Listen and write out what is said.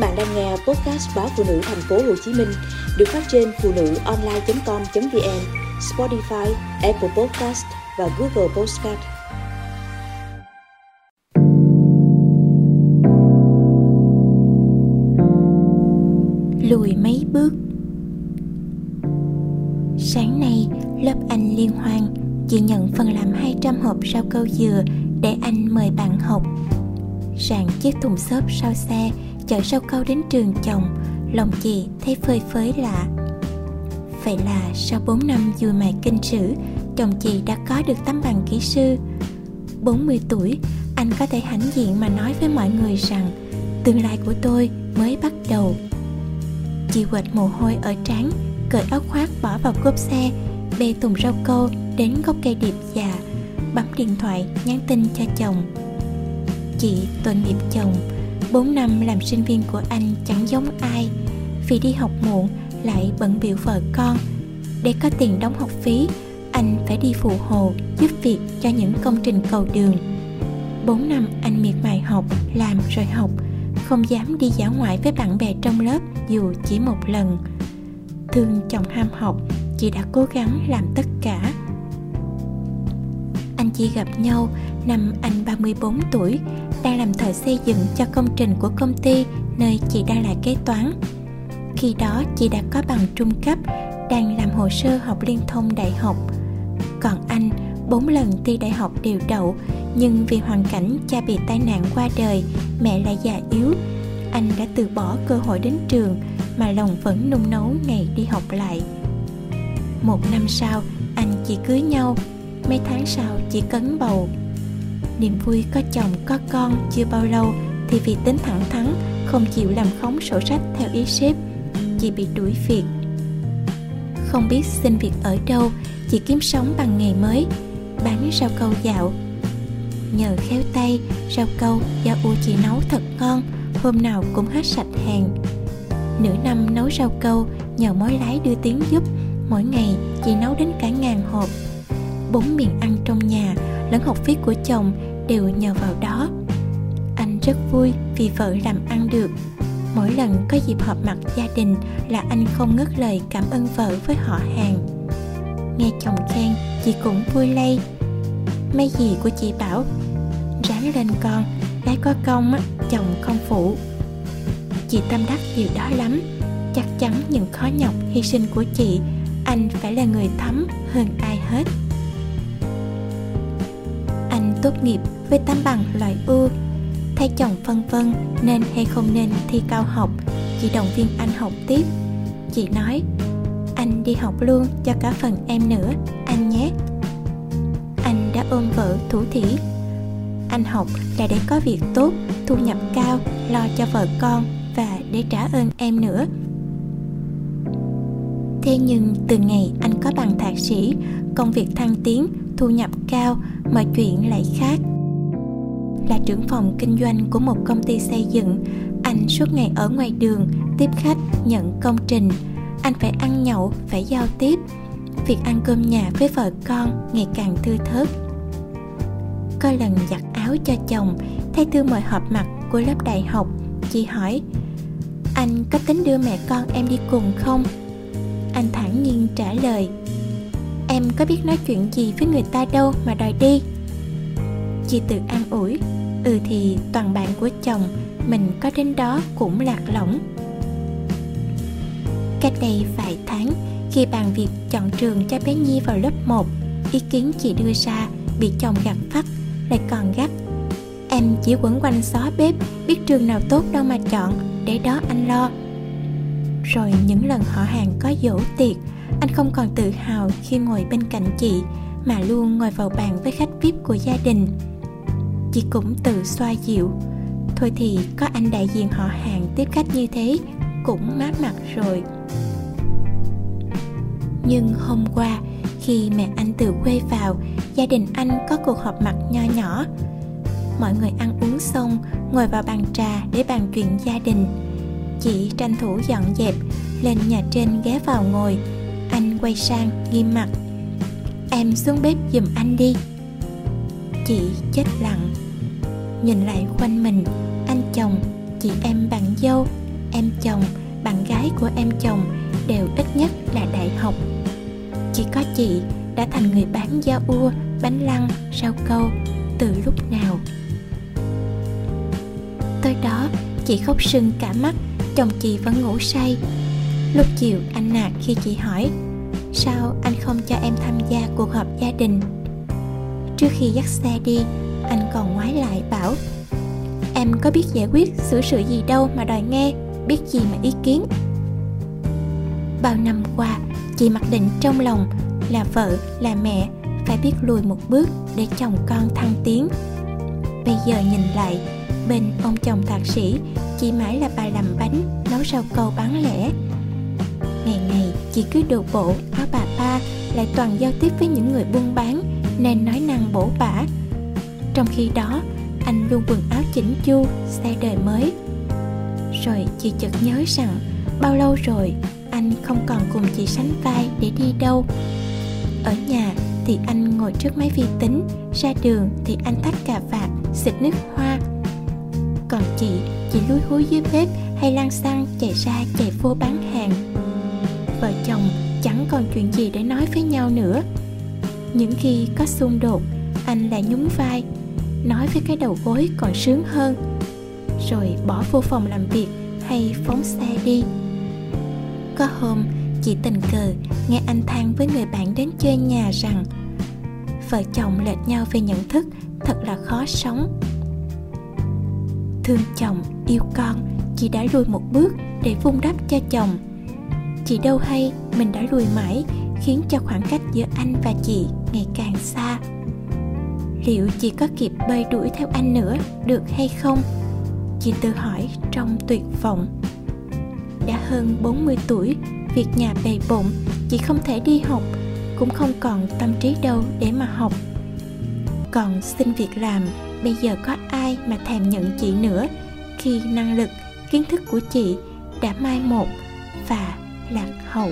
bạn đang nghe podcast báo phụ nữ thành phố Hồ Chí Minh được phát trên phụ nữ online.com.vn, Spotify, Apple Podcast và Google Podcast. Lùi mấy bước Sáng nay, lớp Anh liên hoan Chị nhận phần làm 200 hộp rau câu dừa để anh mời bạn học. Sàn chiếc thùng xốp sau xe chở rau câu đến trường chồng, lòng chị thấy phơi phới lạ. Vậy là sau 4 năm vui mài kinh sử, chồng chị đã có được tấm bằng kỹ sư. 40 tuổi, anh có thể hãnh diện mà nói với mọi người rằng tương lai của tôi mới bắt đầu. Chị quệt mồ hôi ở trán, cởi áo khoác bỏ vào cốp xe, bê thùng rau câu đến gốc cây điệp già, bấm điện thoại nhắn tin cho chồng. Chị tội nghiệp chồng, 4 năm làm sinh viên của anh chẳng giống ai. Vì đi học muộn lại bận biểu vợ con. Để có tiền đóng học phí Anh phải đi phụ hồ giúp việc cho những công trình cầu đường. 4 năm anh miệt mài học, làm rồi học. Không dám đi dã ngoại với bạn bè trong lớp dù chỉ một lần. Thương chồng ham học, chị đã cố gắng làm tất cả. Chi gặp nhau năm anh 34 tuổi đang làm thợ xây dựng cho công trình của công ty nơi chị đang là kế toán. Khi đó chị đã có bằng trung cấp, đang làm hồ sơ học liên thông đại học. Còn anh, bốn lần thi đại học đều đậu, nhưng vì hoàn cảnh cha bị tai nạn qua đời, mẹ lại già yếu. Anh đã từ bỏ cơ hội đến trường mà lòng vẫn nung nấu ngày đi học lại. Một năm sau, anh chị cưới nhau, mấy tháng sau chỉ cấn bầu. Niềm vui có chồng, có con chưa bao lâu thì vì tính thẳng thắn, không chịu làm khống sổ sách theo ý sếp, chị bị đuổi việc. Không biết xin việc ở đâu, chị kiếm sống bằng nghề mới, bán rau câu dạo. Nhờ khéo tay, rau câu do u chị nấu thật ngon, hôm nào cũng hết sạch hàng. Nửa năm nấu rau câu, nhờ mối lái đưa tiếng giúp, mỗi ngày chị nấu đến cả ngàn hộp bốn miệng ăn trong nhà, lẫn học phí của chồng đều nhờ vào đó. Anh rất vui vì vợ làm ăn được. Mỗi lần có dịp họp mặt gia đình là anh không ngớt lời cảm ơn vợ với họ hàng. Nghe chồng khen, chị cũng vui lây. Mấy gì của chị bảo, ráng lên con gái có công á, chồng không phụ. Chị tâm đắc điều đó lắm. Chắc chắn những khó nhọc hy sinh của chị, anh phải là người thấm hơn ai hết tốt nghiệp với tấm bằng loại ưu thay chồng phân vân nên hay không nên thi cao học chị động viên anh học tiếp. Chị nói, anh đi học luôn cho cả phần em nữa, anh nhé. Anh đã ôm vợ thủ thỉ. Anh học là để có việc tốt, thu nhập cao, lo cho vợ con và để trả ơn em nữa. Thế nhưng từ ngày anh có bằng thạc sĩ, công việc thăng tiến, thu nhập cao mọi chuyện lại khác. Là trưởng phòng kinh doanh của một công ty xây dựng, anh suốt ngày ở ngoài đường, tiếp khách, nhận công trình. Anh phải ăn nhậu, phải giao tiếp. Việc ăn cơm nhà với vợ con ngày càng thưa thớt. Có lần giặt áo cho chồng thay thư mời họp mặt của lớp đại học, chị hỏi, anh có tính đưa mẹ con em đi cùng không? Anh thản nhiên trả lời em có biết nói chuyện gì với người ta đâu mà đòi đi. Chị tự an ủi ừ thì toàn bạn của chồng mình có đến đó cũng lạc lõng. Cách đây vài tháng, khi bàn việc chọn trường cho bé Nhi vào lớp 1 ý kiến chị đưa ra bị chồng gặp phát, lại còn gắt. Em chỉ quẩn quanh xó bếp, biết trường nào tốt đâu mà chọn, để đó anh lo. Rồi những lần họ hàng có dỗ tiệc anh không còn tự hào khi ngồi bên cạnh chị, mà luôn ngồi vào bàn với khách vip của gia đình. Chị cũng tự xoa dịu. Thôi thì có anh đại diện họ hàng tiếp khách như thế cũng mát mặt rồi. Nhưng hôm qua, khi mẹ anh từ quê vào, gia đình anh có cuộc họp mặt nho nhỏ. Mọi người ăn uống xong, ngồi vào bàn trà để bàn chuyện gia đình. Chị tranh thủ dọn dẹp, lên nhà trên ghé vào ngồi quay sang, nghiêm mặt. Em xuống bếp giùm anh đi. Chị chết lặng. Nhìn lại quanh mình, anh chồng, chị em bạn dâu, em chồng, bạn gái của em chồng đều ít nhất là đại học. Chỉ có chị đã thành người bán da ua, bánh lăng, rau câu từ lúc nào. Tới đó, chị khóc sưng cả mắt, chồng chị vẫn ngủ say. Lúc chiều, anh nạt khi chị hỏi sao anh không cho em tham gia cuộc họp gia đình? Trước khi dắt xe đi, anh còn ngoái lại bảo, em có biết giải quyết xử sự gì đâu mà đòi nghe, biết gì mà ý kiến. Bao năm qua, chị mặc định trong lòng là vợ, là mẹ phải biết lùi một bước để chồng con thăng tiến. Bây giờ nhìn lại, bên ông chồng thạc sĩ, chị mãi là bà làm bánh, nấu rau câu bán lẻ. Ngày ngày, chị cứ đồ bộ bà ba lại toàn giao tiếp với những người buôn bán, nên nói năng bổ bả. Trong khi đó, anh luôn quần áo chỉnh chu, xe đời mới. Rồi chị chợt nhớ rằng bao lâu rồi anh không còn cùng chị sánh vai để đi đâu. Ở nhà thì anh ngồi trước máy vi tính, ra đường thì anh thắt cà vạt, xịt nước hoa. Còn chị chỉ lúi húi dưới bếp hay lang xăng chạy ra chạy vô bán hàng. Vợ chồng chẳng còn chuyện gì để nói với nhau nữa. Những khi có xung đột, anh lại nhún vai, nói với cái đầu gối còn sướng hơn, rồi bỏ vô phòng làm việc hay phóng xe đi. Có hôm chị tình cờ nghe anh than với người bạn đến chơi nhà rằng, vợ chồng lệch nhau về nhận thức, thật là khó sống. Thương chồng yêu con chị đã lùi một bước để vun đắp cho chồng chị đâu hay mình đã lùi mãi khiến cho khoảng cách giữa anh và chị ngày càng xa. Liệu chị có kịp bơi đuổi theo anh nữa được hay không? Chị tự hỏi trong tuyệt vọng. Đã hơn 40 tuổi, việc nhà bề bộn, chị không thể đi học, cũng không còn tâm trí đâu để mà học. Còn xin việc làm, bây giờ có ai mà thèm nhận chị nữa khi năng lực, kiến thức của chị đã mai một và lạc hậu.